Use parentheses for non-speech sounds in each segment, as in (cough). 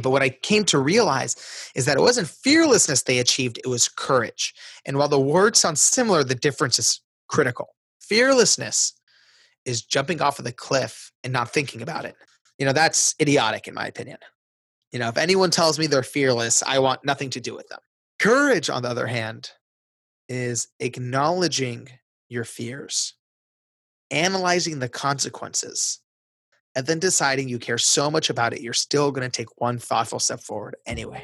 But what I came to realize is that it wasn't fearlessness they achieved, it was courage. And while the words sound similar, the difference is critical. Fearlessness is jumping off of the cliff and not thinking about it. You know, that's idiotic in my opinion. You know, if anyone tells me they're fearless, I want nothing to do with them. Courage, on the other hand, is acknowledging your fears, analyzing the consequences, and then deciding you care so much about it, you're still going to take one thoughtful step forward anyway.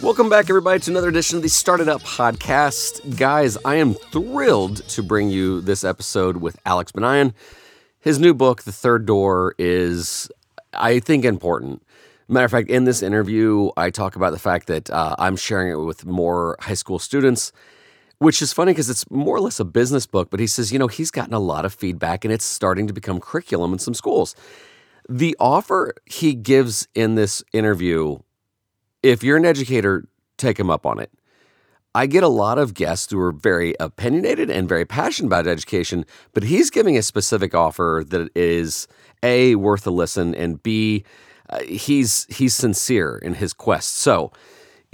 Welcome back, everybody, to another edition of the Started Up podcast. Guys, I am thrilled to bring you this episode with Alex Banayan. His new book, The Third Door, is, I think, important. Matter of fact, in this interview, I talk about the fact that uh, I'm sharing it with more high school students, which is funny because it's more or less a business book. But he says, you know, he's gotten a lot of feedback and it's starting to become curriculum in some schools. The offer he gives in this interview, if you're an educator, take him up on it. I get a lot of guests who are very opinionated and very passionate about education, but he's giving a specific offer that is A, worth a listen, and B, uh, he's he's sincere in his quest. So,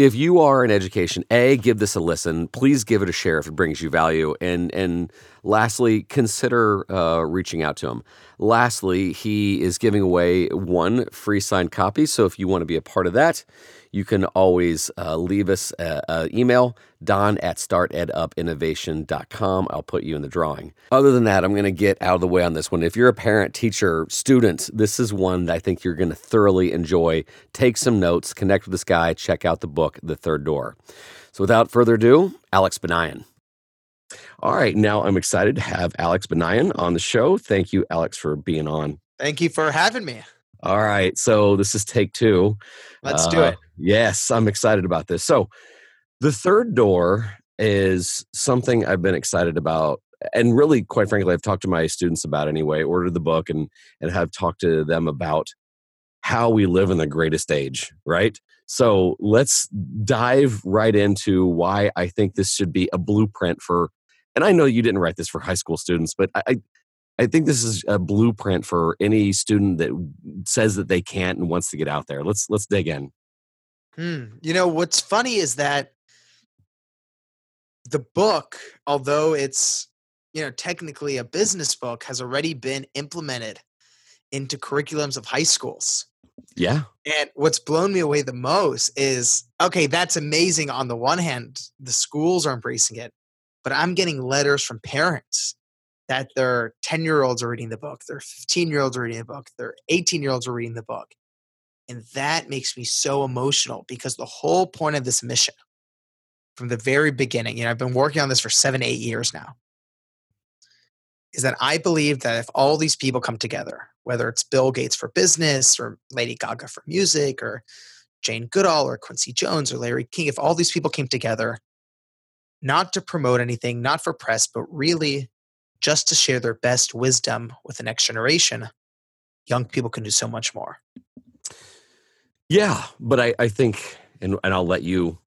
if you are in education, a give this a listen. Please give it a share if it brings you value. And and lastly, consider uh, reaching out to him. Lastly, he is giving away one free signed copy. So if you want to be a part of that, you can always uh, leave us an email, don at startedupinnovation.com. I'll put you in the drawing. Other than that, I'm going to get out of the way on this one. If you're a parent, teacher, student, this is one that I think you're going to thoroughly enjoy. Take some notes, connect with this guy, check out the book, The Third Door. So without further ado, Alex Banayan. All right, now I'm excited to have Alex Banayan on the show. Thank you, Alex, for being on. Thank you for having me. All right, so this is take two. Let's uh, do it. Yes, I'm excited about this. So, the third door is something I've been excited about, and really, quite frankly, I've talked to my students about anyway. Ordered the book and and have talked to them about how we live in the greatest age, right? So let's dive right into why I think this should be a blueprint for. And I know you didn't write this for high school students, but I, I think this is a blueprint for any student that says that they can't and wants to get out there. Let's let's dig in. Hmm. You know what's funny is that the book, although it's you know technically a business book, has already been implemented into curriculums of high schools. Yeah. And what's blown me away the most is okay, that's amazing on the one hand, the schools are embracing it, but I'm getting letters from parents that their 10 year olds are reading the book, their 15 year olds are reading the book, their 18 year olds are reading the book. And that makes me so emotional because the whole point of this mission from the very beginning, you know, I've been working on this for seven, eight years now, is that I believe that if all these people come together, whether it's Bill Gates for business or Lady Gaga for music or Jane Goodall or Quincy Jones or Larry King, if all these people came together, not to promote anything, not for press, but really just to share their best wisdom with the next generation, young people can do so much more. Yeah, but I, I think, and, and I'll let you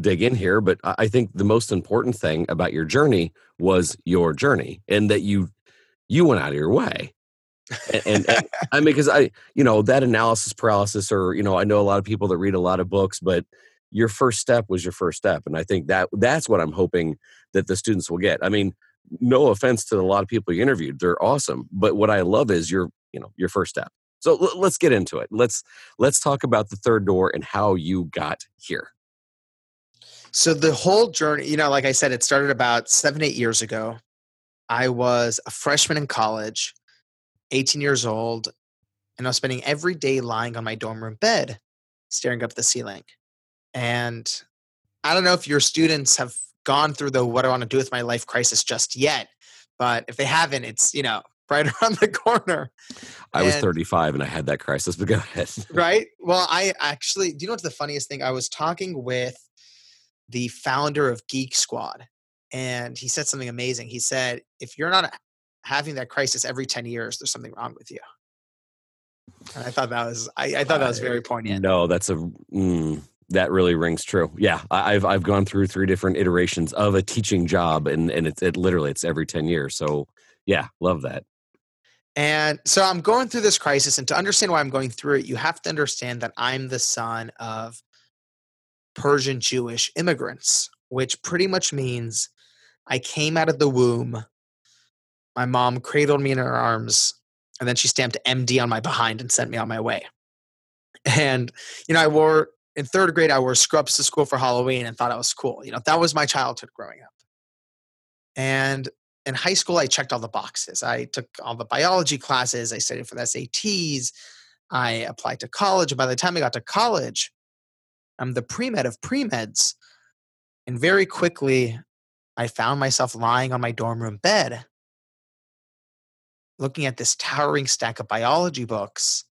dig in here, but I think the most important thing about your journey was your journey and that you you went out of your way. and, and, and (laughs) I mean, because I, you know, that analysis paralysis, or you know, I know a lot of people that read a lot of books, but your first step was your first step, and I think that that's what I'm hoping that the students will get. I mean, no offense to a lot of people you interviewed they're awesome but what i love is your you know your first step. So l- let's get into it. Let's let's talk about the third door and how you got here. So the whole journey you know like i said it started about seven eight years ago. I was a freshman in college 18 years old and i was spending every day lying on my dorm room bed staring up the ceiling and i don't know if your students have gone through the what I want to do with my life crisis just yet. But if they haven't, it's, you know, (laughs) right around the corner. I and, was 35 and I had that crisis, but go ahead. right. Well, I actually, do you know what's the funniest thing? I was talking with the founder of Geek Squad, and he said something amazing. He said, if you're not having that crisis every 10 years, there's something wrong with you. And I thought that was, I, I thought that was very poignant. No, that's a, mm, that really rings true. Yeah, I've I've gone through three different iterations of a teaching job, and and it's it literally it's every ten years. So yeah, love that. And so I'm going through this crisis, and to understand why I'm going through it, you have to understand that I'm the son of Persian Jewish immigrants, which pretty much means I came out of the womb. My mom cradled me in her arms, and then she stamped MD on my behind and sent me on my way. And, you know, I wore, in third grade, I wore scrubs to school for Halloween and thought I was cool. You know, that was my childhood growing up. And in high school, I checked all the boxes. I took all the biology classes, I studied for the SATs, I applied to college. And by the time I got to college, I'm the pre med of pre meds. And very quickly, I found myself lying on my dorm room bed, looking at this towering stack of biology books,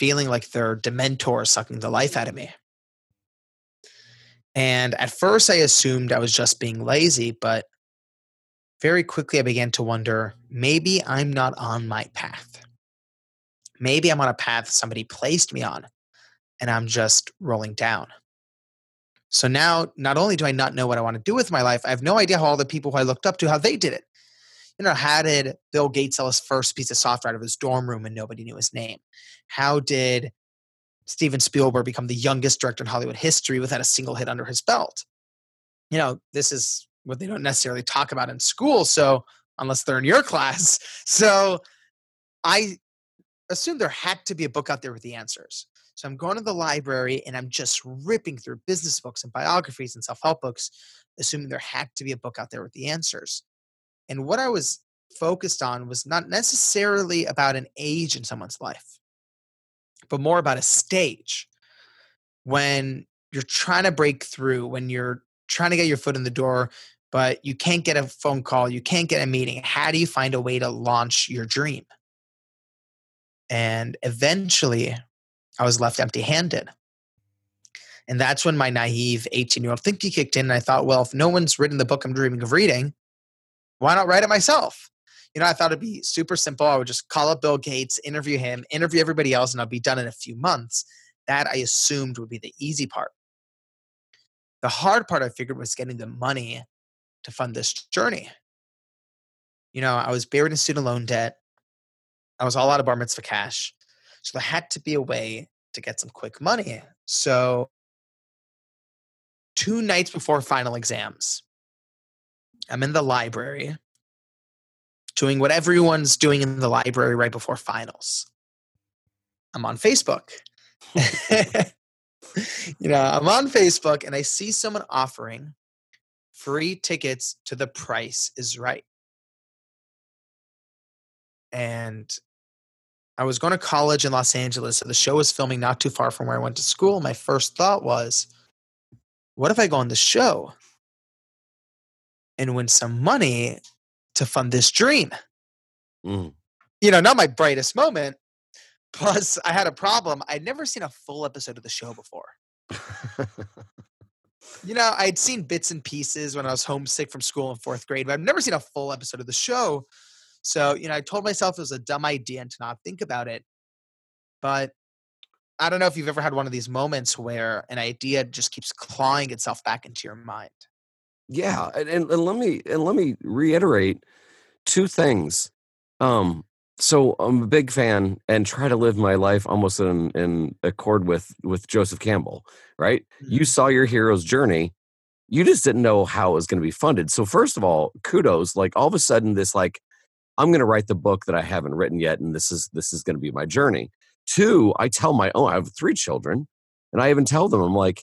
feeling like they're dementors sucking the life out of me. And at first, I assumed I was just being lazy, but very quickly I began to wonder maybe I'm not on my path. Maybe I'm on a path somebody placed me on and I'm just rolling down. So now, not only do I not know what I want to do with my life, I have no idea how all the people who I looked up to, how they did it. You know, how did Bill Gates sell his first piece of software out of his dorm room and nobody knew his name? How did Steven Spielberg become the youngest director in Hollywood history without a single hit under his belt? You know, this is what they don't necessarily talk about in school. So unless they're in your (laughs) class, so I assume there had to be a book out there with the answers. So I'm going to the library and I'm just ripping through business books and biographies and self help books, assuming there had to be a book out there with the answers. And what I was focused on was not necessarily about an age in someone's life, but more about a stage when you're trying to break through, when you're trying to get your foot in the door, but you can't get a phone call, you can't get a meeting. How do you find a way to launch your dream? And eventually, I was left empty handed. And that's when my naive 18 year old thinking kicked in. And I thought, well, if no one's written the book I'm dreaming of reading, why not write it myself? You know, I thought it'd be super simple. I would just call up Bill Gates, interview him, interview everybody else, and I'll be done in a few months. That I assumed would be the easy part. The hard part I figured was getting the money to fund this journey. You know, I was buried in student loan debt. I was all out of bar mitzvah cash. So there had to be a way to get some quick money. So two nights before final exams, I'm in the library doing what everyone's doing in the library right before finals. I'm on Facebook. (laughs) you know, I'm on Facebook and I see someone offering free tickets to The Price is Right. And I was going to college in Los Angeles, so the show was filming not too far from where I went to school. My first thought was, what if I go on the show and win some money to fund this dream? Mm. You know, not my brightest moment. (laughs) Plus, I had a problem. I'd never seen a full episode of the show before. you know, I'd seen bits and pieces when I was homesick from school in fourth grade, but I've never seen a full episode of the show. So, you know, I told myself it was a dumb idea and to not think about it. But I don't know if you've ever had one of these moments where an idea just keeps clawing itself back into your mind. Yeah, and, and, and let me and let me reiterate two things. Um, so I'm a big fan and try to live my life almost in, in accord with with Joseph Campbell. Right? Mm-hmm. You saw your hero's journey. You just didn't know how it was going to be funded. So first of all, kudos. Like all of a sudden, this like I'm going to write the book that I haven't written yet, and this is this is going to be my journey. Two, I tell my own. I have three children, and I even tell them, I'm like,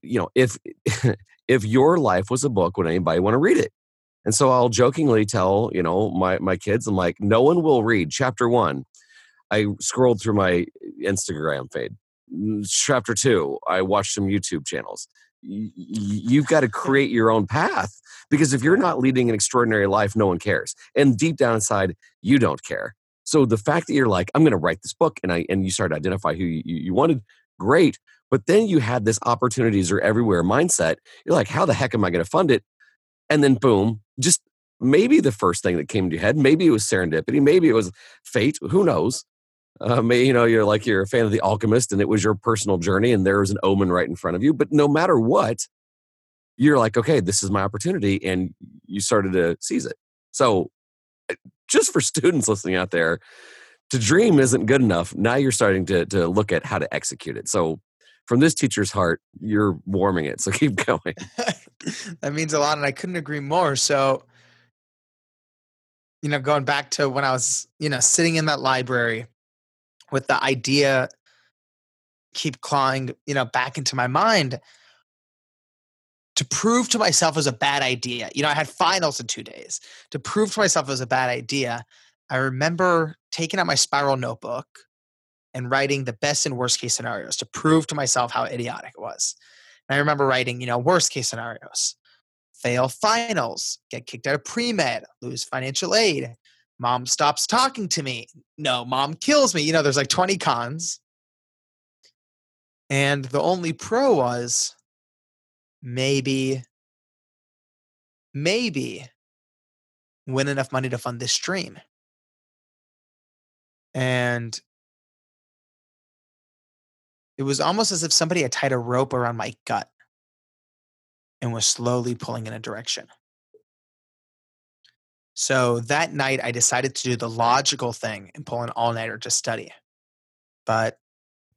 you know, if (laughs) if your life was a book, would anybody want to read it? And so I'll jokingly tell, you know, my my kids, I'm like, no one will read chapter one. I scrolled through my Instagram feed. Chapter two, I watched some YouTube channels you've got to create your own path because if you're not leading an extraordinary life no one cares and deep down inside you don't care so the fact that you're like i'm going to write this book and i and you start to identify who you, you wanted great but then you had this opportunities are everywhere mindset you're like how the heck am i going to fund it and then boom just maybe the first thing that came to your head maybe it was serendipity maybe it was fate who knows um, you know, you're like you're a fan of The Alchemist, and it was your personal journey, and there was an omen right in front of you. But no matter what, you're like, okay, this is my opportunity, and you started to seize it. So, just for (laughs) students listening out there, to dream isn't good enough. Now you're starting to to look at how to execute it. So from this teacher's heart, you're warming it. So (laughs) keep going. (laughs) that means a lot, and I couldn't agree more. So, you know, going back to when I was, you know, sitting in that library with the idea keep clawing, you know, back into my mind to prove to myself it was a bad idea. You know, I had finals in two days. To prove to myself it was a bad idea, I remember taking out my spiral notebook and writing the best and worst case scenarios to prove to myself how idiotic it was. And I remember writing, you know, worst case scenarios fail finals, get kicked out of pre med, lose financial aid, mom stops talking to me. No, mom kills me. You know, there's like 20 cons. And the only pro was maybe, maybe win enough money to fund this stream. And it was almost as if somebody had tied a rope around my gut and was slowly pulling in a direction. So that night, I decided to do the logical thing and pull an all nighter to study. But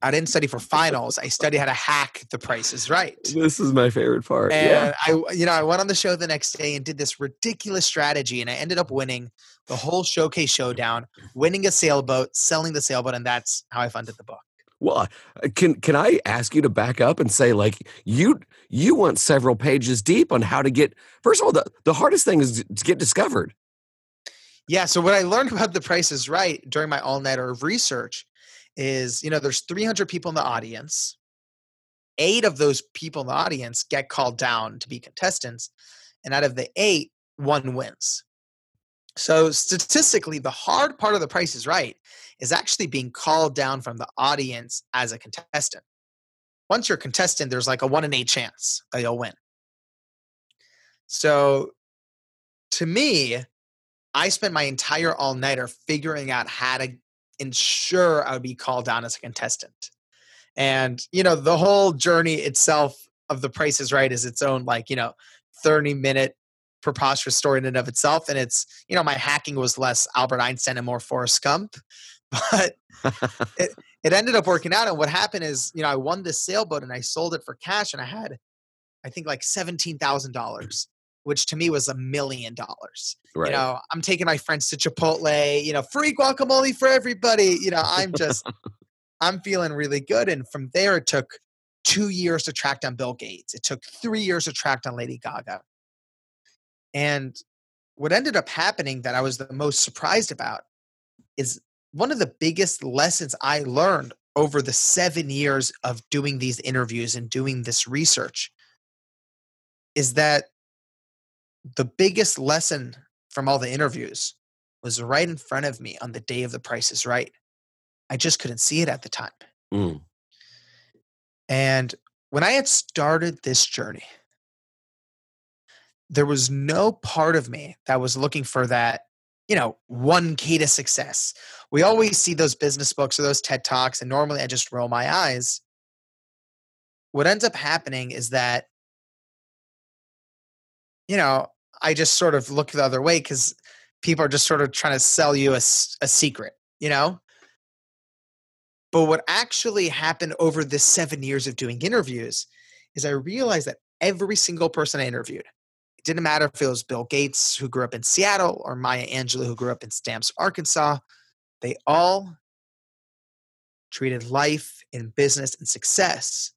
I didn't study for finals. I studied how to hack the prices right. This is my favorite part. And yeah. I, you know, I went on the show the next day and did this ridiculous strategy, and I ended up winning the whole showcase showdown, winning a sailboat, selling the sailboat, and that's how I funded the book. Well, uh, can can I ask you to back up and say like you you went several pages deep on how to get first of all the, the hardest thing is to get discovered. Yeah, so what I learned (laughs) about the price is right during my all-nighter of research is, you know, there's 300 people in the audience. 8 of those people in the audience get called down to be contestants, and out of the 8, one wins. So statistically, the hard part of the price is right is actually being called down from the audience as a contestant. Once you're a contestant, there's like a one in eight chance that you'll win. So to me, I spent my entire all nighter figuring out how to ensure I would be called down as a contestant. And, you know, the whole journey itself of the price is right is its own, like, you know, 30 minute preposterous story in and of itself. And it's, you know, my hacking was less Albert Einstein and more Forrest Gump, (laughs) but it, (laughs) it ended up working out. And what happened is, you know, I won this sailboat and I sold it for cash and I had, I think like $17,000, which to me was a million dollars. Right. You know, I'm taking my friends to Chipotle, you know, free guacamole for everybody. You know, I'm just, (laughs) I'm feeling really good. And from there, it took two years to track down Bill Gates. It took three years to track down Lady Gaga. And what ended up happening that I was the most surprised about is one of the biggest lessons I learned over the seven years of doing these interviews and doing this research is that the biggest lesson from all the interviews was right in front of me on the day of the price is right. I just couldn't see it at the time. Mm. And when I had started this journey, there was no part of me that was looking for that, you know, one key to success. We always see those business books or those TED Talks, and normally I just roll my eyes. What ends up happening is that, you know, I just sort of look the other way because people are just sort of trying to sell you a, a secret, you know? But what actually happened over the seven years of doing interviews is I realized that every single person I interviewed, it didn't matter if it was Bill Gates, who grew up in Seattle, or Maya Angelou, who grew up in Stamps, Arkansas, they all treated life and business and success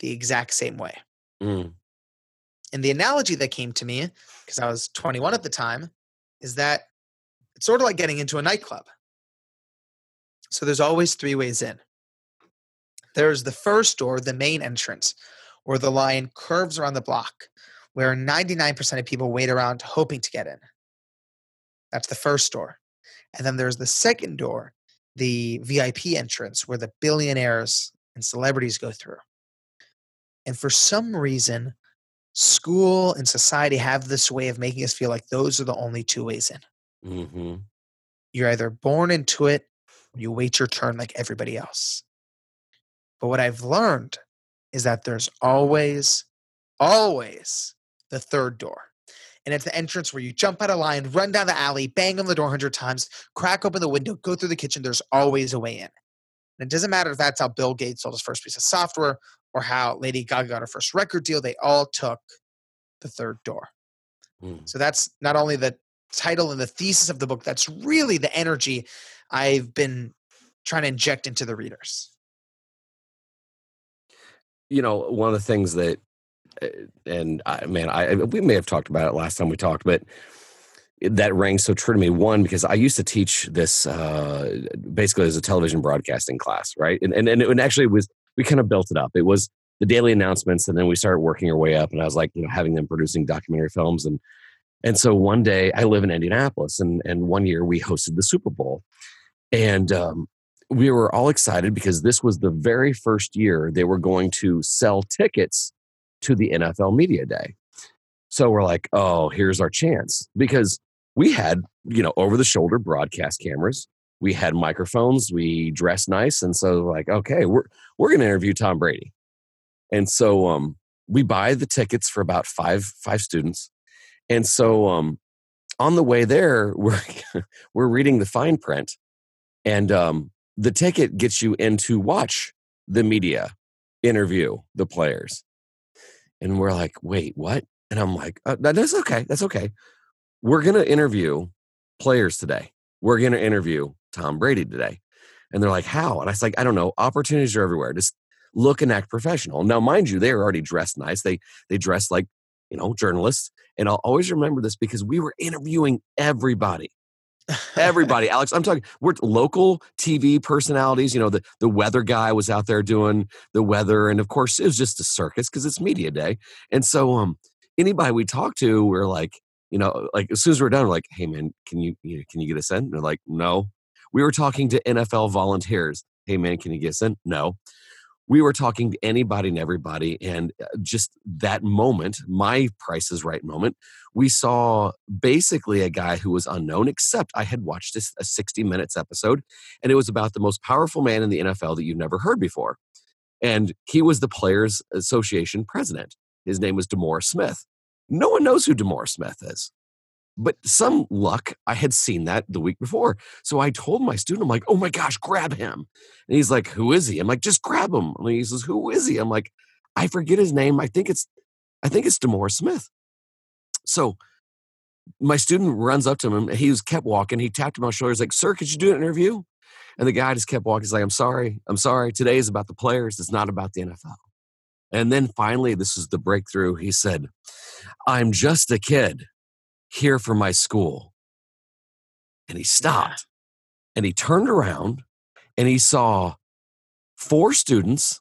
the exact same way. Mm. And the analogy that came to me, because I was 21 at the time, is that it's sort of like getting into a nightclub. So there's always three ways in. There's the first door, the main entrance, where the line curves around the block, where 99% of people wait around hoping to get in. That's the first door. And then there's the second door, the VIP entrance, where the billionaires and celebrities go through. And for some reason, school and society have this way of making us feel like those are the only two ways in. Mm-hmm. You're either born into it or you wait your turn like everybody else. But what I've learned is that there's always, always the third door. And it's the entrance where you jump out of line, run down the alley, bang on the door 100 times, crack open the window, go through the kitchen. There's always a way in. And it doesn't matter if that's how Bill Gates sold his first piece of software or how Lady Gaga got her first record deal, they all took the third door. Mm. So that's not only the title and the thesis of the book, that's really the energy I've been trying to inject into the readers. You know, one of the things that, and I, man, I we may have talked about it last time we talked, but that rang so true to me. One, because I used to teach this uh, basically as a television broadcasting class, right? And and and it actually was we kind of built it up. It was the daily announcements, and then we started working our way up. And I was like, you know, having them producing documentary films, and and so one day I live in Indianapolis, and and one year we hosted the Super Bowl, and um, we were all excited because this was the very first year they were going to sell tickets to the NFL Media Day. So we're like, oh, here's our chance because we had, you know, over the shoulder broadcast cameras. We had microphones. We dressed nice. And so like, okay, we're, we're going to interview Tom Brady. And so um, we buy the tickets for about five, five students. And so um, on the way there, (laughs) we're, we're reading the fine print and um, the ticket gets you in to watch the media interview the players. And we're like, wait, what? And I'm like, uh, that's okay. That's okay we're going to interview players today. We're going to interview Tom Brady today. And they're like, how? And I was like, I don't know. Opportunities are everywhere. Just look and act professional. Now, mind you, they are already dressed nice. They they dress like, you know, journalists. And I'll always remember this because we were interviewing everybody. Everybody, (laughs) Alex, I'm talking. We're local TV personalities. You know, the the weather guy was out there doing the weather, and of course, it was just a circus because it's media day. And so, um, anybody we talked to, we're like, you know, like as soon as we're done, we're like, hey man, can you, you know, can you get us in? And they're like, no. We were talking to NFL volunteers. Hey man, can you get us in? No. We were talking to anybody and everybody, and uh, just that moment, my Price is Right moment, we saw basically a guy who was unknown. Except I had watched a, a 60 Minutes episode, and it was about the most powerful man in the NFL that you've never heard before, and he was the Players Association president. His name was DeMaurice Smith. No one knows who DeMaurice Smith is. But some luck, I had seen that the week before. So I told my student, I'm like, oh my gosh, grab him. And he's like, who is he? I'm like, just grab him. And he says, who is he? I'm like, I forget his name. I think it's, I think it's DeMaurice Smith. So my student runs up to him. He was kept walking. He tapped him on the shoulder. He's like, sir, could you do an interview? And the guy just kept walking. He's like, I'm sorry. I'm sorry. Today is about the players. It's not about the NFL. And then finally, this is the breakthrough. He said, I'm just a kid here for my school. And he stopped yeah. and he turned around and he saw four students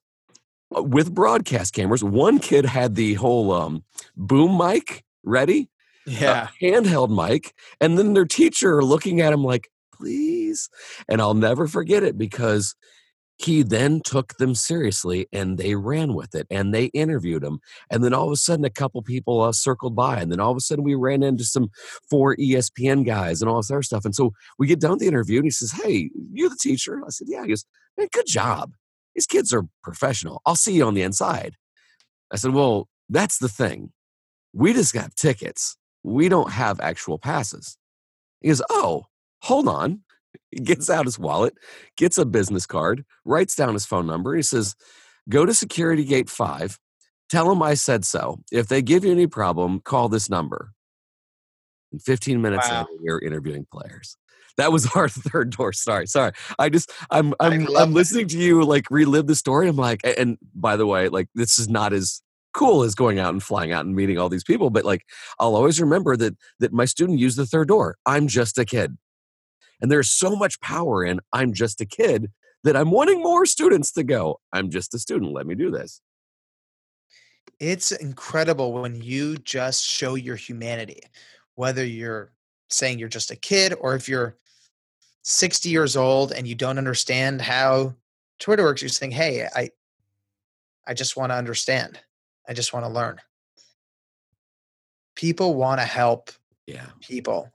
uh, with broadcast cameras. One kid had the whole um, boom mic ready, yeah, handheld mic, and then their teacher looking at him like, please. And I'll never forget it because he then took them seriously and they ran with it and they interviewed him and then all of a sudden a couple people uh, circled by and then all of a sudden we ran into some four espn guys and all this other stuff and so we get done with the interview and he says hey you're the teacher? I said yeah. He goes man good job. These kids are professional. I'll see you on the inside. I said well that's the thing. We just got tickets. We don't have actual passes. He goes oh hold on gets out his wallet, gets a business card, writes down his phone number. He says, Go to security gate five, tell them I said so. If they give you any problem, call this number. In 15 minutes wow. later, you're interviewing players. That was (laughs) our third door. Sorry, sorry. I just I'm I'm I'm listening to you like relive the story. I'm like, and by the way, like this is not as cool as going out and flying out and meeting all these people, but like I'll always remember that that my student used the third door. I'm just a kid. And there's so much power in I'm just a kid that I'm wanting more students to go. I'm just a student. Let me do this. It's incredible when you just show your humanity, whether you're saying you're just a kid or if you're 60 years old and you don't understand how Twitter works, you're saying, Hey, I I just want to understand. I just want to learn. People want to help yeah. people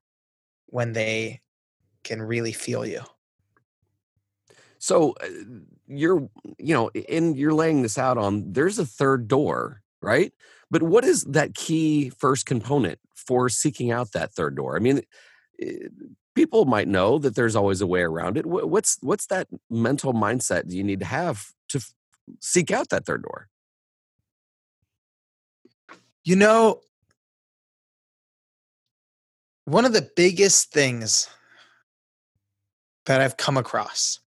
when they can really feel you. So uh, you're, you know, in you're laying this out on there's a third door, right? but what is that key first component for seeking out that third door? I mean, eh, people might know that there's always a way around it. What's what's that mental mindset you need to have to f- seek out that third door? You know, one of the biggest things that I've come across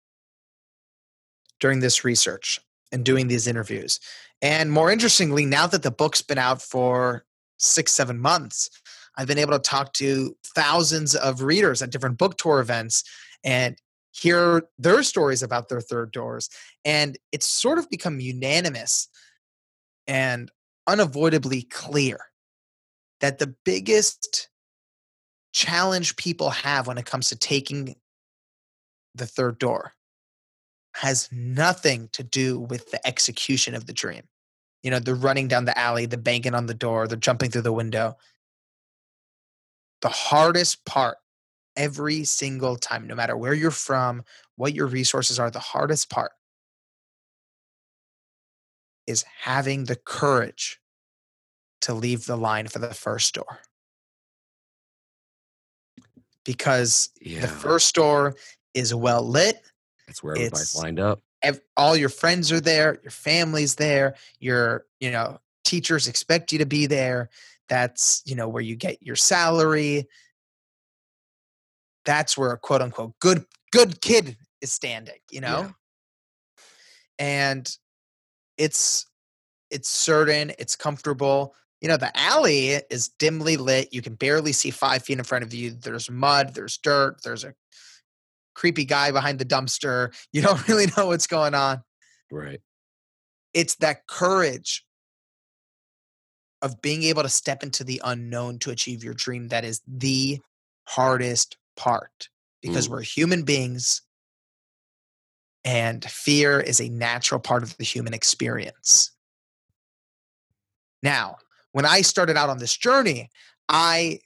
during this research and doing these interviews, and more interestingly, now that the book's been out for six, seven months, I've been able to talk to thousands of readers at different book tour events and hear their stories about their third doors. And it's sort of become unanimous and unavoidably clear that the biggest challenge people have when it comes to taking the third door has nothing to do with the execution of the dream. You know, the running down the alley, the banging on the door, the jumping through the window. The hardest part every single time, no matter where you're from, what your resources are, the hardest part is having the courage to leave the line for the first door. Because Yeah, the first door is well lit, that's where everybody's it's lined up. ev- all your friends are there, your family's there, your you know teachers expect you to be there. That's you know where you get your salary. That's where a quote unquote good good kid is standing. You know, Yeah. and it's it's certain, it's comfortable. You know, the alley is dimly lit. You can barely see five feet in front of you. There's mud, there's dirt, there's a creepy guy behind the dumpster. You don't (laughs) really know what's going on. Right. It's that courage of being able to step into the unknown to achieve your dream that is the hardest part because Mm. we're human beings and fear is a natural part of the human experience. Now, when I started out on this journey, I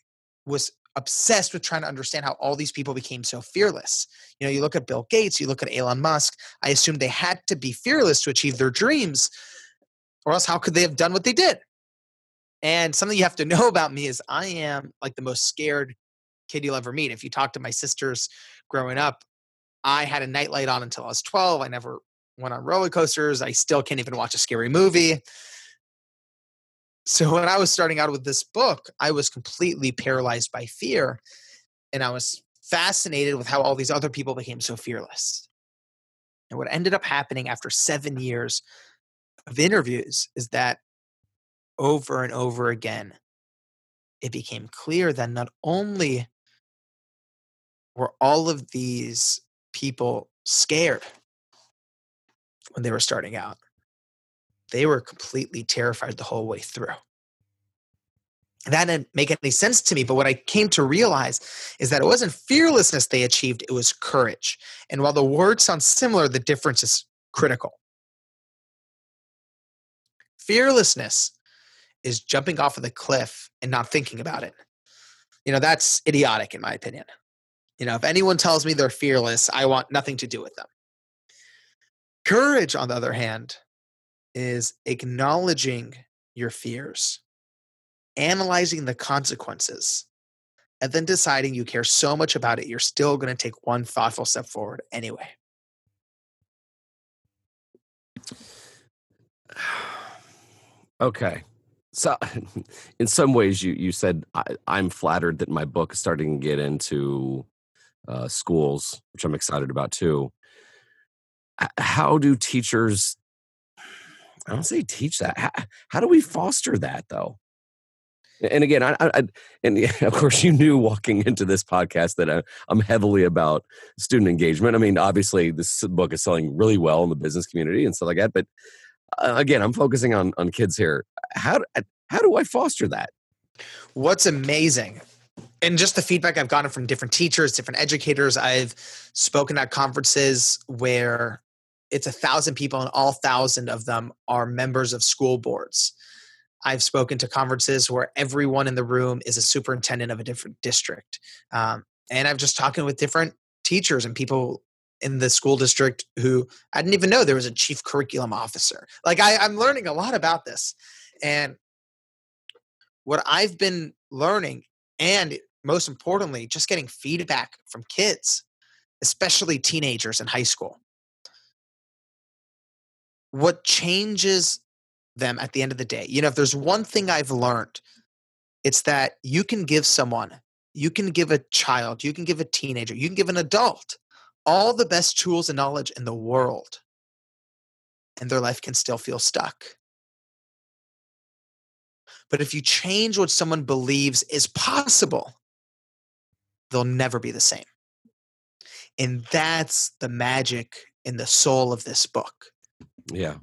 was obsessed with trying to understand how all these people became so fearless. You know, you look at Bill Gates, you look at Elon Musk, I assume they had to be fearless to achieve their dreams, or else how could they have done what they did? And something you have to know (laughs) about me is I am like the most scared kid you'll ever meet. If you talk to my sisters growing up, I had a nightlight on until I was 12. I never went on roller coasters. I still can't even watch a scary movie. So when I was starting out with this book, I was completely paralyzed by fear. And I was fascinated with how all these other people became so fearless. And what ended up happening after seven years of interviews is that over and over again, it became clear that not only were all of these people scared when they were starting out, they were completely terrified the whole way through. That didn't make any sense to me. But what I came to realize is that it wasn't fearlessness they achieved, it was courage. And while the words sound similar, the difference is critical. Fearlessness is jumping off of the cliff and not thinking about it. You know, that's idiotic in my opinion. You know, if anyone tells me they're fearless, I want nothing to do with them. Courage, on the other hand, is acknowledging your fears, analyzing the consequences, and then deciding you care so much about it, you're still going to take one thoughtful step forward anyway. (sighs) Okay. So, (laughs) in some ways, you you said I, I'm flattered that my book is starting to get into uh, schools, which I'm excited about too. How do teachers? I don't say teach that. How, how do we foster that though? And again, I, I, and (laughs) of course, you knew walking into this podcast that I, I'm heavily about student engagement. I mean, obviously, this book is selling really well in the business community and stuff like that. But uh, again, I'm focusing on on kids here. How how do I foster that? What's amazing, and just the feedback I've gotten from different teachers, different educators, I've spoken at conferences where it's a thousand people, and all thousand of them are members of school boards. I've spoken to conferences where everyone in the room is a superintendent of a different district. Um, and I've just talking with different teachers and people in the school district who I didn't even know there was a chief curriculum officer. Like I, I'm learning a lot about this. And what I've been learning, and most importantly, just getting feedback from kids, especially teenagers in high school. What changes them at the end of the day, you know, if there's one thing I've learned, it's that you can give someone, you can give a child, you can give a teenager, you can give an adult all the best tools and knowledge in the world, and their life can still feel stuck. But if you change what someone believes is possible, they'll never be the same. And that's the magic in the soul of this book. Yeah.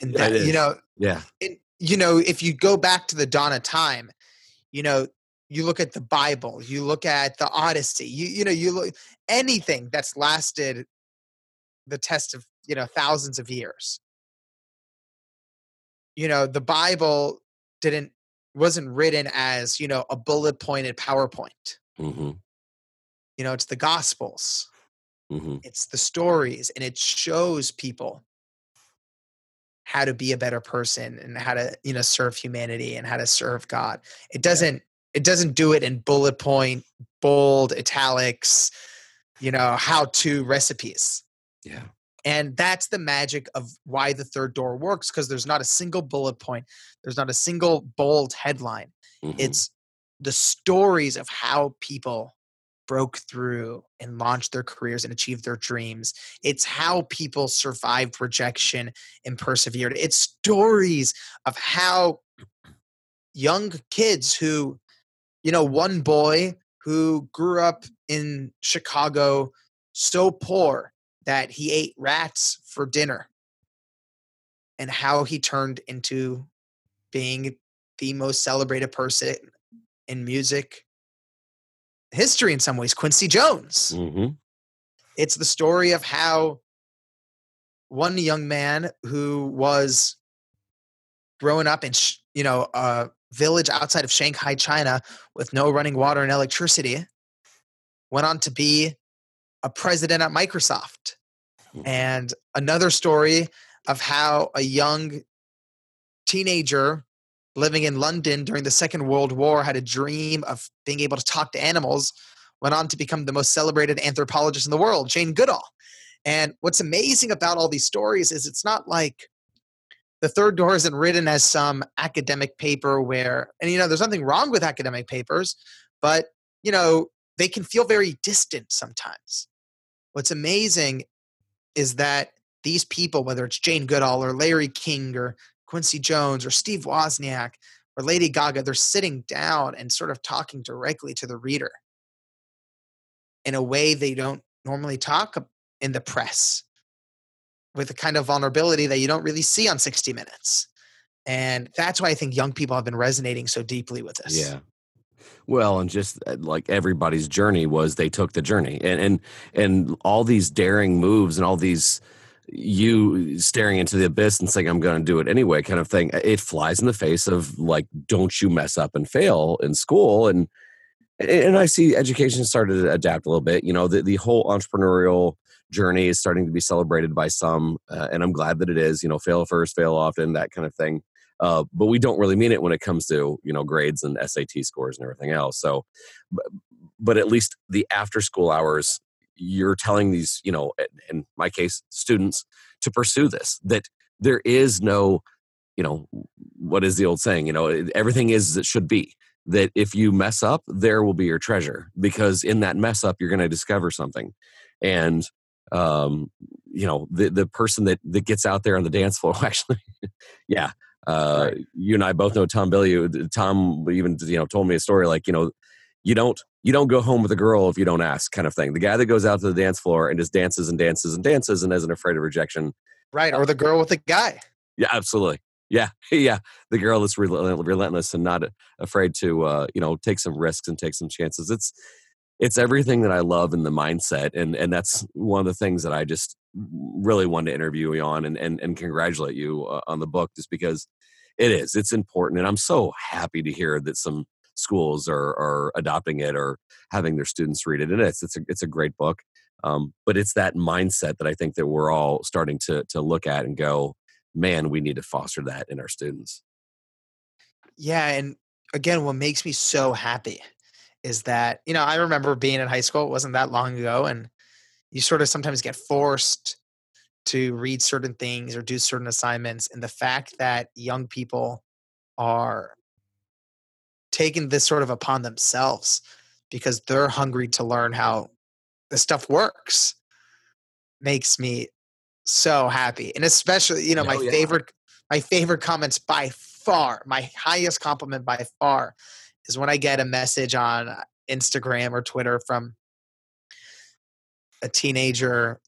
And that, you know, yeah. It, you know, if you go back to the dawn of time, you know, you look at the Bible, you look at the Odyssey, you you know, you look anything that's lasted the test of, you know, thousands of years. You know, the Bible didn't wasn't written as, you know, a bullet pointed PowerPoint. Mm-hmm. You know, it's the gospels. Mm-hmm. It's the stories and it shows people how to be a better person and how to you know serve humanity and how to serve god. It doesn't it doesn't do it in bullet point bold italics you know how to recipes. Yeah. And that's the magic of why the third door works because there's not a single bullet point there's not a single bold headline. Mm-hmm. it's the stories of how people broke through and launched their careers and achieved their dreams. It's how people survived rejection and persevered. It's stories of how young kids who, you know, one boy who grew up in Chicago so poor that he ate rats for dinner and how he turned into being the most celebrated person in music history in some ways, Quincy Jones. Mm-hmm. It's the story of how one young man who was growing up in, you know, a village outside of Shanghai, China, with no running water and electricity, went on to be a president at Microsoft. Hmm. And another story of how a young teenager living in London during the Second World War, had a dream of being able to talk to animals, went on to become the most celebrated anthropologist in the world, Jane Goodall. And what's amazing about all these stories is it's not like the third door isn't written as some academic paper where, and you know, there's nothing wrong with academic papers, but you know, they can feel very distant sometimes. What's amazing is that these people, whether it's Jane Goodall or Larry King or Quincy Jones or Steve Wozniak or Lady Gaga, they're sitting down and sort of talking directly to the reader in a way they don't normally talk in the press with a kind of vulnerability that you don't really see on 60 Minutes. And that's why I think young people have been resonating so deeply with this. Yeah. Well, and just uh, like everybody's journey was they took the journey and and and all these daring moves and all these you staring into the abyss and saying i'm going to do it anyway kind of thing it flies in the face of like don't you mess up and fail in school. And and i see education started to adapt a little bit you know the, the whole entrepreneurial journey is starting to be celebrated by some uh, and i'm glad that it is you know fail first fail often that kind of thing uh, but we don't really mean it when it comes to you know grades and sat scores and everything else so but at least the after school hours you're telling these, you know, in my case, students to pursue this, that there is no, you know, what is the old saying? You know, everything is as it should be. That if you mess up, there will be your treasure because in that mess up, you're going to discover something. And, um, you know, the, the person that, that gets out there on the dance floor, (laughs) actually, yeah, uh, you and I both know Tom Bilyeu. Tom even you know told me a story like you know you don't you don't go home with a girl if you don't ask kind of thing. The guy that goes out to the dance floor and just dances and dances and dances and isn't afraid of rejection. Right or the girl with the guy. Yeah absolutely. Yeah (laughs) yeah the girl that's relentless and not afraid to uh, you know take some risks and take some chances. It's it's everything that i love in the mindset and and that's one of the things that i just really wanted to interview you on and and, and congratulate you uh, on the book just because it is it's important and i'm so happy to hear that some schools are, are adopting it or having their students read it. And it's it's a, it's a great book. Um, but it's that mindset that I think that we're all starting to to look at and go, man, we need to foster that in our students. Yeah, and again, what makes me so happy is that you know I remember being in high school. It wasn't that long ago, and you sort of sometimes get forced to read certain things or do certain assignments, and the fact that young people are taking this sort of upon themselves because they're hungry to learn how the stuff works makes me so happy and especially you know my yeah. favorite my favorite comments by far my highest compliment by far is when i get a message on instagram or twitter from a teenager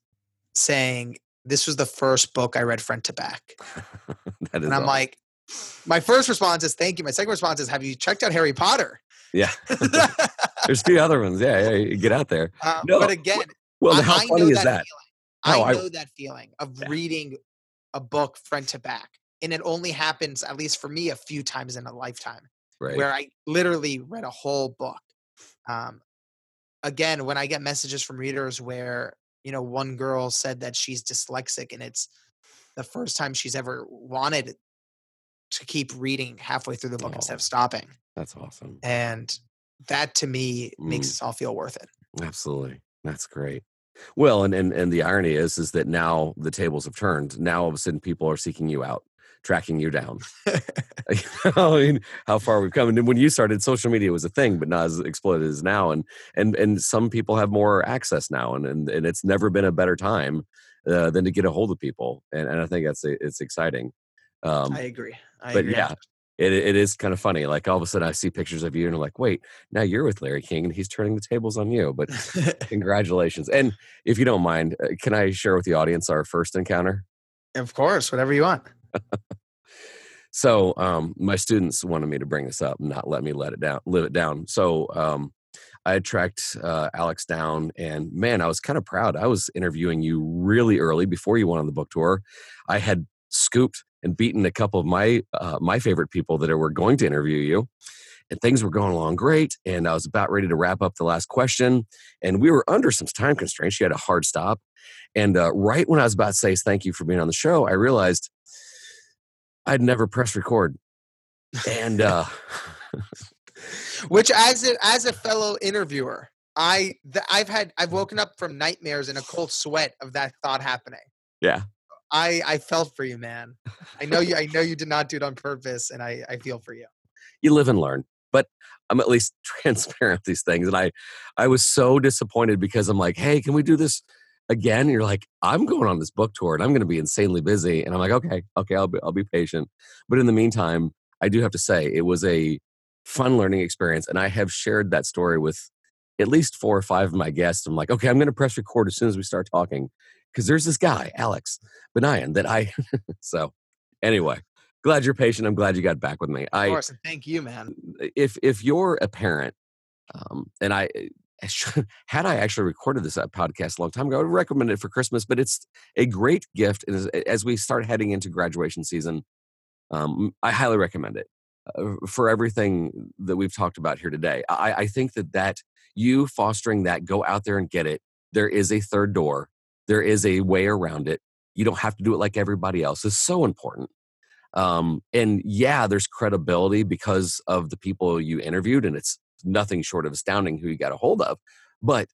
saying this was the first book i read front to back (laughs) that is and i'm awesome. like my first response is thank you my second response is have you checked out harry potter yeah. (laughs) There's a few other ones. Yeah, yeah. Get out there. Uh, No, but again Well, I, how I funny know is that, that? feeling. Oh, I I- know that feeling of Yeah. reading a book front to back. And it only happens, at least for me, a few times in a lifetime Right. where I literally read a whole book. Um, again, when I get messages from readers where, you know, one girl said that she's dyslexic and it's the first time she's ever wanted to keep reading halfway through the book instead Oh. of stopping. That's awesome. And that to me makes Mm. us all feel worth it. Absolutely. That's great. Well, and, and and the irony is is that now the tables have turned. Now all of a sudden people are seeking you out, tracking you down. (laughs) (laughs) I mean, how far we've come. And when you started, social media was a thing, but not as exploded as now. And and and some people have more access now, and and, and it's never been a better time uh, than to get a hold of people. And, and I think that's it's exciting. Um, I agree. I but agree. yeah, it it is kind of funny. Like all of a sudden, I see pictures of you, and I'm like, wait, now you're with Larry King, and he's turning the tables on you. But (laughs) congratulations! And if you don't mind, uh, can I share with the audience our first encounter? of course, whatever you want. (laughs) So um, my students wanted me to bring this up, and not let me let it down, live it down. So um, I tracked uh, Alex down, and man, I was kind of proud. I was interviewing you really early before you went on the book tour. I had scooped and beaten a couple of my uh, my favorite people that were going to interview you, and things were going along great. And I was about ready to wrap up the last question, and we were under some time constraints. She had a hard stop, and uh, right when I was about to say thank you for being on the show, I realized I'd never press record, and uh, Which, as a, as a fellow interviewer, I I've had I've woken up from nightmares in a cold sweat of that thought happening. yeah, I I felt for you, man. I know you. I know you did not do it on purpose, and I I feel for you. you live and learn. But I'm at least (laughs) transparent these things, and I I was so disappointed because I'm like, hey, can we do this again? And you're like, I'm going on this book tour, and I'm going to be insanely busy. And I'm like, okay, okay, I'll be I'll be patient. But in the meantime, I do have to say it was a fun learning experience, and I have shared that story with at least four or five of my guests. I'm like, okay, I'm going to press record as soon as we start talking because there's this guy, Alex Banayan, that I. (laughs) so anyway, glad you're patient. I'm glad you got back with me. Of I course, thank you, man. if if you're a parent, um, and I I (laughs) had I actually recorded this uh, podcast a long time ago, I would recommend it for Christmas. But it's a great gift, and as, as we start heading into graduation season, um, I highly recommend it uh, for everything that we've talked about here today. I, I think that that you fostering that go out there and get it. There is a third door. There is a way around it. You don't have to do it like everybody else. is so important. Um, and yeah, there's credibility because of the people you interviewed, and it's nothing short of astounding who you got a hold of. But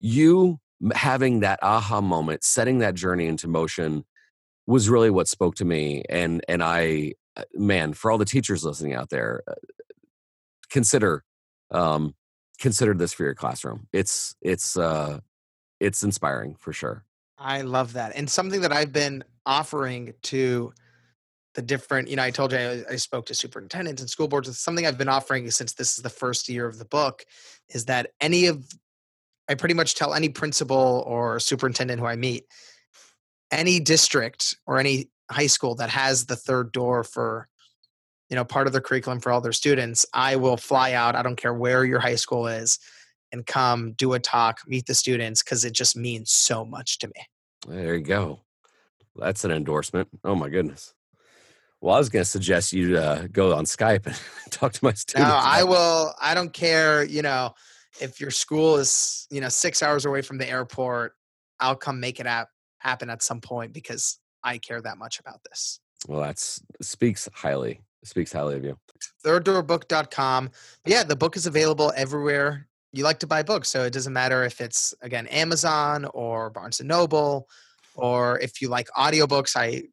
you having that aha moment, setting that journey into motion, was really what spoke to me. And and I, uh, man, for all the teachers listening out there, uh, consider um, consider this for your classroom. It's it's uh, it's inspiring for sure. I love that. And something that I've been offering to the different, you know, I told you I, I spoke to superintendents and school boards. Something I've been offering since this is the first year of the book is that any of, I pretty much tell any principal or superintendent who I meet, any district or any high school that has the third door for, you know, part of their curriculum for all their students, I will fly out. I don't care where your high school is and come do a talk, meet the students, because it just means so much to me. There you go. That's an endorsement. Oh my goodness. Well, I was going to suggest you uh, go on Skype (laughs) and talk to my students. No, I will. I don't care. You know, if your school is you know six hours away from the airport, I'll come make it ap- happen at some point because I care that much about this. Well, that speaks highly speaks highly of you. Thirddoorbook.com. But yeah, the book is available everywhere you like to buy books. So it doesn't matter if it's again Amazon or Barnes and Noble, or if you like audiobooks. I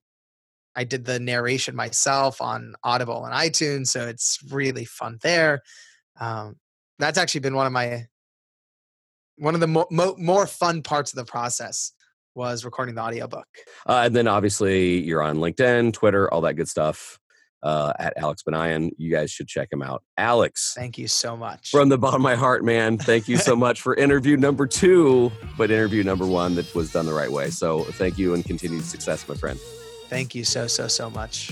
I did the narration myself on Audible and iTunes, so it's really fun there. Um, that's actually been one of my one of the mo- mo- more fun parts of the process was recording the audiobook. Uh, and then obviously you're on LinkedIn, Twitter, all that good stuff. Uh, at Alex Banayan. You guys should check him out. Alex. Thank you so much. From the bottom of my heart, man. Thank you so (laughs) much for interview number two, but interview number one that was done the right way. So thank you and continued success, my friend. Thank you so, so, so much.